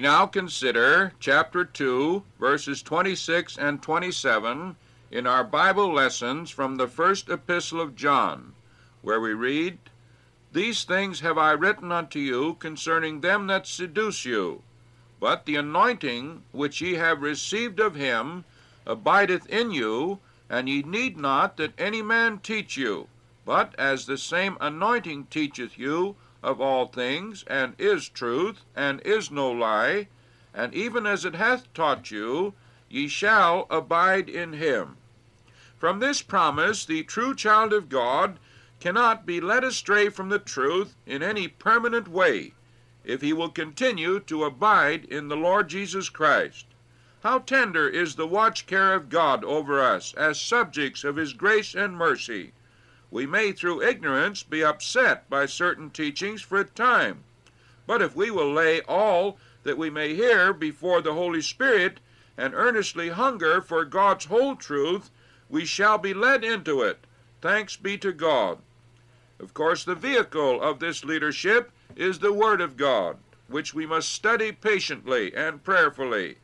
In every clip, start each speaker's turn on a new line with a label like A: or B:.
A: We now consider chapter 2, verses 26 and 27 in our Bible lessons from the first epistle of John, where we read, These things have I written unto you concerning them that seduce you. But the anointing which ye have received of him abideth in you, and ye need not that any man teach you. But as the same anointing teacheth you of all things, and is truth, and is no lie, and even as it hath taught you, ye shall abide in him. From this promise, the true child of God cannot be led astray from the truth in any permanent way, if he will continue to abide in the Lord Jesus Christ. How tender is the watch care of God over us as subjects of his grace and mercy! We may, through ignorance, be upset by certain teachings for a time, but if we will lay all that we may hear before the Holy Spirit and earnestly hunger for God's whole truth, we shall be led into it. Thanks be to God. Of course, the vehicle of this leadership is the Word of God, which we must study patiently and prayerfully.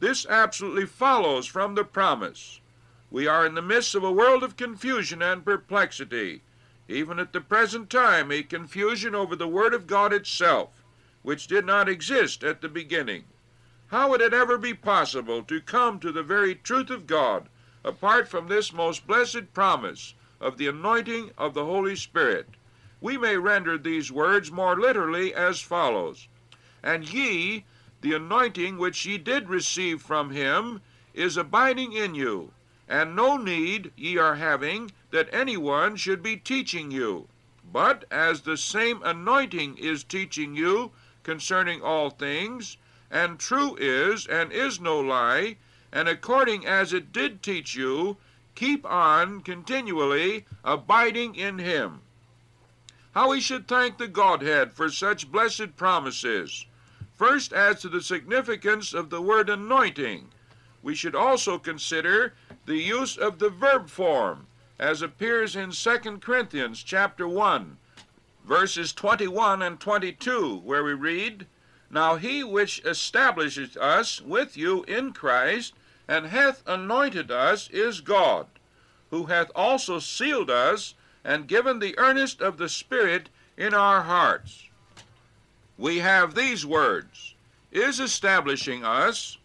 A: This absolutely follows from the promise. We are in the midst of a world of confusion and perplexity, even at the present time a confusion over the Word of God itself, which did not exist at the beginning. How would it ever be possible to come to the very truth of God apart from this most blessed promise of the anointing of the Holy Spirit? We may render these words more literally as follows And ye, the anointing which ye did receive from him, is abiding in you and no need ye are having that any one should be teaching you. But as the same anointing is teaching you concerning all things, and true is, and is no lie, and according as it did teach you, keep on continually abiding in him. How we should thank the Godhead for such blessed promises. First, as to the significance of the word anointing, we should also consider the use of the verb form as appears in 2 Corinthians chapter 1 verses 21 and 22 where we read now he which establisheth us with you in Christ and hath anointed us is God who hath also sealed us and given the earnest of the Spirit in our hearts. We have these words is establishing us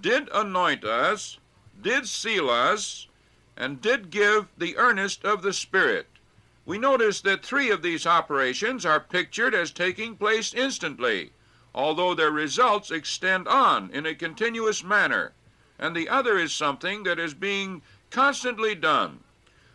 A: did anoint us did seal us, and did give the earnest of the Spirit. We notice that three of these operations are pictured as taking place instantly, although their results extend on in a continuous manner, and the other is something that is being constantly done.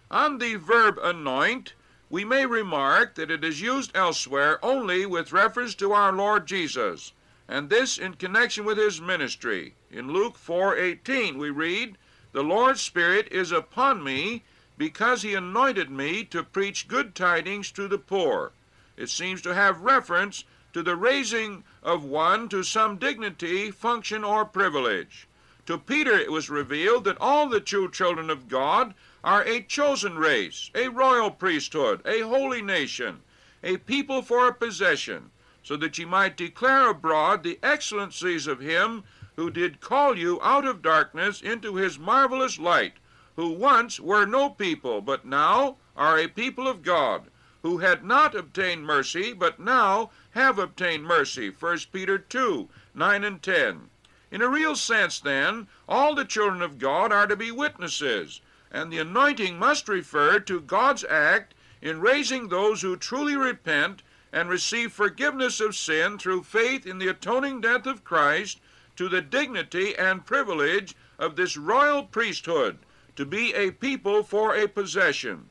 A: On the verb anoint, we may remark that it is used elsewhere only with reference to our Lord Jesus, and this in connection with his ministry. In Luke 4:18 we read, "The Lord's Spirit is upon me, because he anointed me to preach good tidings to the poor." It seems to have reference to the raising of one to some dignity, function, or privilege. To Peter it was revealed that all the true children of God are a chosen race, a royal priesthood, a holy nation, a people for a possession so that ye might declare abroad the excellencies of him who did call you out of darkness into his marvelous light, who once were no people, but now are a people of God, who had not obtained mercy, but now have obtained mercy. 1 Peter 2 9 and 10. In a real sense, then, all the children of God are to be witnesses, and the anointing must refer to God's act in raising those who truly repent and receive forgiveness of sin through faith in the atoning death of Christ to the dignity and privilege of this royal priesthood, to be a people for a possession.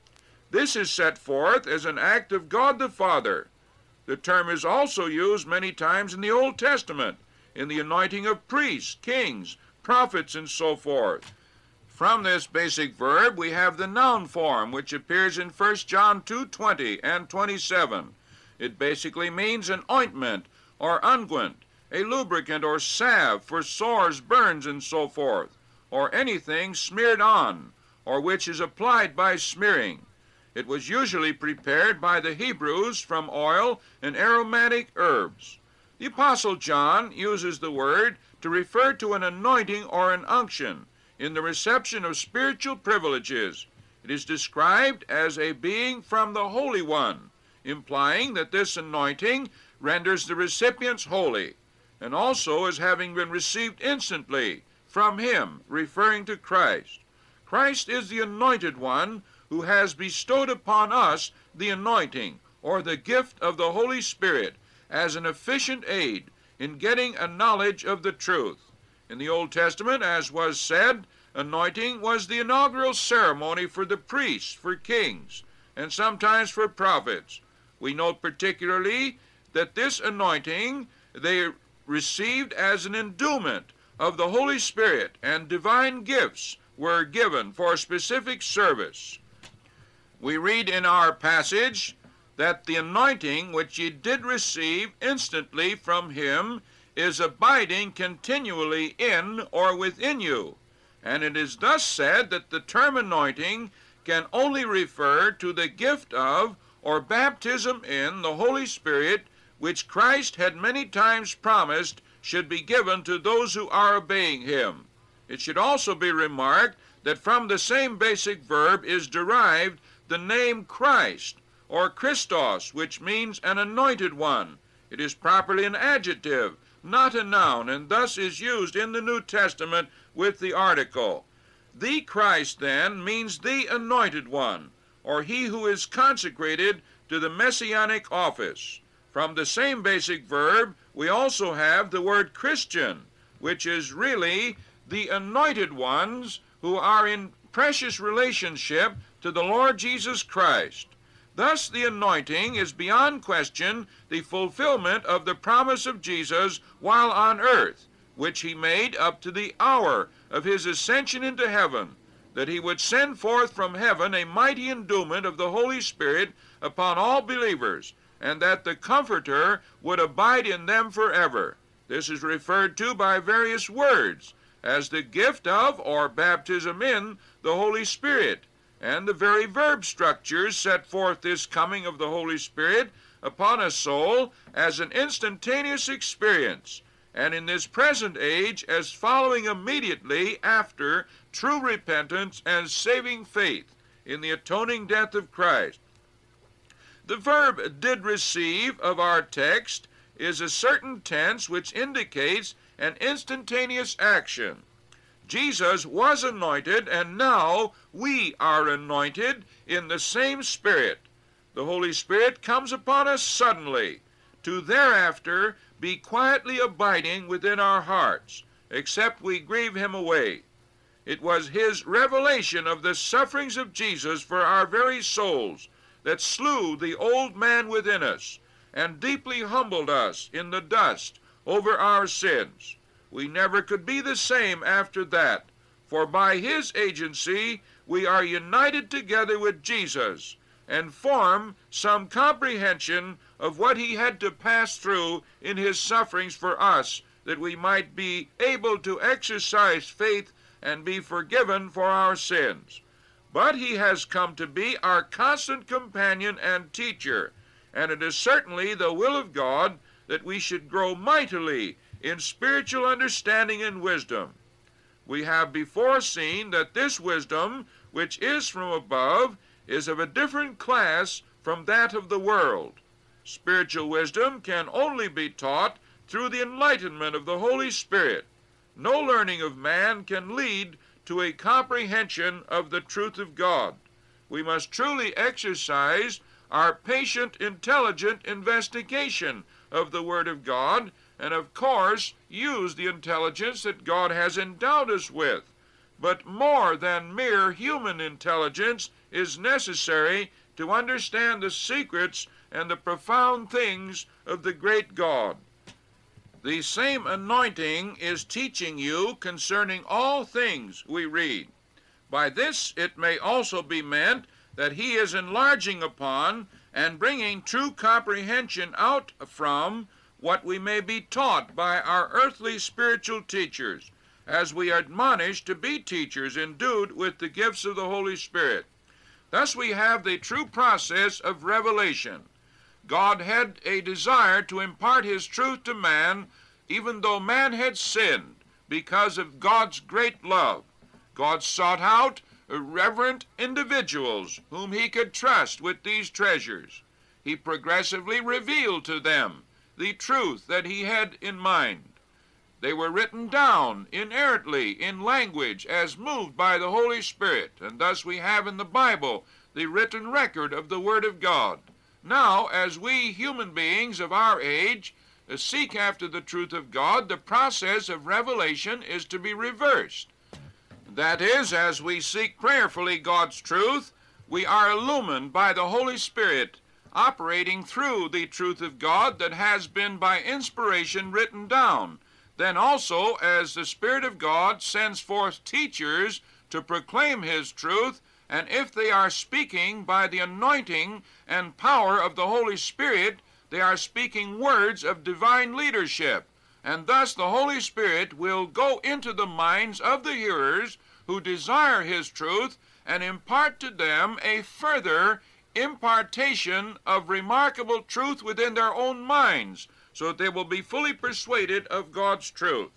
A: This is set forth as an act of God the Father. The term is also used many times in the Old Testament, in the anointing of priests, kings, prophets, and so forth. From this basic verb, we have the noun form, which appears in 1 John 2:20 and 27. It basically means an ointment or unguent, a lubricant or salve for sores, burns, and so forth, or anything smeared on, or which is applied by smearing. It was usually prepared by the Hebrews from oil and aromatic herbs. The Apostle John uses the word to refer to an anointing or an unction in the reception of spiritual privileges. It is described as a being from the Holy One, implying that this anointing renders the recipients holy, and also as having been received instantly from Him, referring to Christ. Christ is the anointed one who has bestowed upon us the anointing, or the gift of the Holy Spirit, as an efficient aid in getting a knowledge of the truth. In the Old Testament, as was said, anointing was the inaugural ceremony for the priests, for kings, and sometimes for prophets. We note particularly that this anointing they received as an endowment of the Holy Spirit, and divine gifts were given for specific service. We read in our passage that the anointing which ye did receive instantly from him is abiding continually in or within you. And it is thus said that the term anointing can only refer to the gift of or baptism in the Holy Spirit, which Christ had many times promised should be given to those who are obeying him. It should also be remarked that from the same basic verb is derived the name Christ, or Christos, which means an anointed one. It is properly an adjective, not a noun, and thus is used in the New Testament with the article. The Christ, then, means the anointed one, or he who is consecrated to the messianic office. From the same basic verb, we also have the word Christian, which is really the anointed ones who are in precious relationship to the Lord Jesus Christ. Thus, the anointing is beyond question the fulfillment of the promise of Jesus while on earth, which he made up to the hour of his ascension into heaven, that he would send forth from heaven a mighty endowment of the Holy Spirit upon all believers, and that the Comforter would abide in them forever. This is referred to by various words as the gift of or baptism in the Holy Spirit and the very verb structures set forth this coming of the Holy Spirit upon a soul as an instantaneous experience, and in this present age as following immediately after true repentance and saving faith in the atoning death of Christ. The verb did receive of our text is a certain tense which indicates an instantaneous action. Jesus was anointed, and now we are anointed in the same Spirit. The Holy Spirit comes upon us suddenly, to thereafter be quietly abiding within our hearts, except we grieve him away. It was his revelation of the sufferings of Jesus for our very souls that slew the old man within us, and deeply humbled us in the dust over our sins. We never could be the same after that, for by his agency we are united together with Jesus and form some comprehension of what he had to pass through in his sufferings for us, that we might be able to exercise faith and be forgiven for our sins. But he has come to be our constant companion and teacher, and it is certainly the will of God that we should grow mightily in spiritual understanding and wisdom. We have before seen that this wisdom, which is from above, is of a different class from that of the world. Spiritual wisdom can only be taught through the enlightenment of the Holy Spirit. No learning of man can lead to a comprehension of the truth of God. We must truly exercise our patient, intelligent investigation of the Word of God and of course use the intelligence that God has endowed us with. But more than mere human intelligence is necessary to understand the secrets and the profound things of the great God. The same anointing is teaching you concerning all things, we read. By this it may also be meant that he is enlarging upon and bringing true comprehension out from what we may be taught by our earthly spiritual teachers, as we are admonished to be teachers endued with the gifts of the Holy Spirit. Thus we have the true process of revelation. God had a desire to impart his truth to man, even though man had sinned, because of God's great love. God sought out reverent individuals whom he could trust with these treasures. He progressively revealed to them the truth that he had in mind. They were written down inerrantly in language as moved by the Holy Spirit, and thus we have in the Bible the written record of the Word of God. Now, as we human beings of our age uh, seek after the truth of God, the process of revelation is to be reversed. That is, as we seek prayerfully God's truth, we are illumined by the Holy Spirit operating through the truth of God that has been by inspiration written down. Then also, as the Spirit of God sends forth teachers to proclaim His truth, and if they are speaking by the anointing and power of the Holy Spirit, they are speaking words of divine leadership and thus the Holy Spirit will go into the minds of the hearers who desire His truth and impart to them a further impartation of remarkable truth within their own minds, so that they will be fully persuaded of God's truth.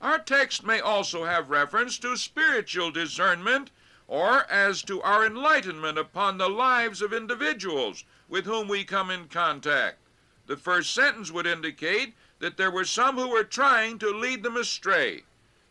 A: Our text may also have reference to spiritual discernment or as to our enlightenment upon the lives of individuals with whom we come in contact. The first sentence would indicate that there were some who were trying to lead them astray.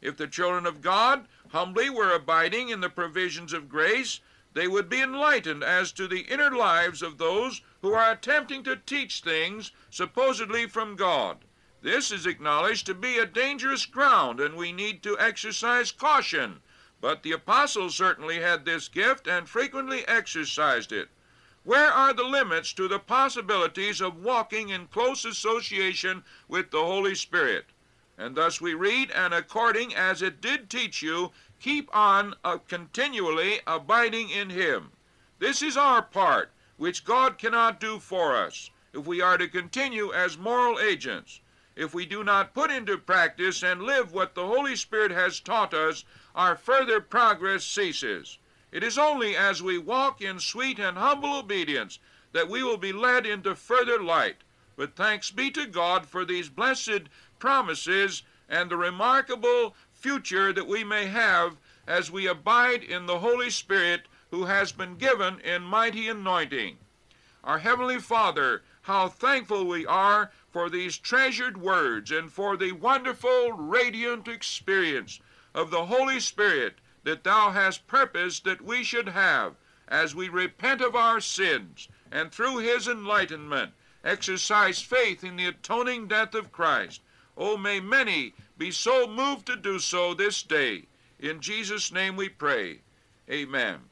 A: If the children of God humbly were abiding in the provisions of grace, they would be enlightened as to the inner lives of those who are attempting to teach things supposedly from God. This is acknowledged to be a dangerous ground, and we need to exercise caution. But the apostles certainly had this gift and frequently exercised it. Where are the limits to the possibilities of walking in close association with the Holy Spirit? And thus we read, and according as it did teach you, keep on uh, continually abiding in Him. This is our part, which God cannot do for us, if we are to continue as moral agents. If we do not put into practice and live what the Holy Spirit has taught us, our further progress ceases. It is only as we walk in sweet and humble obedience that we will be led into further light. But thanks be to God for these blessed promises and the remarkable future that we may have as we abide in the Holy Spirit who has been given in mighty anointing. Our Heavenly Father, how thankful we are for these treasured words and for the wonderful, radiant experience of the Holy Spirit that thou hast purposed that we should have as we repent of our sins and through his enlightenment exercise faith in the atoning death of Christ. Oh, may many be so moved to do so this day. In Jesus' name we pray. Amen.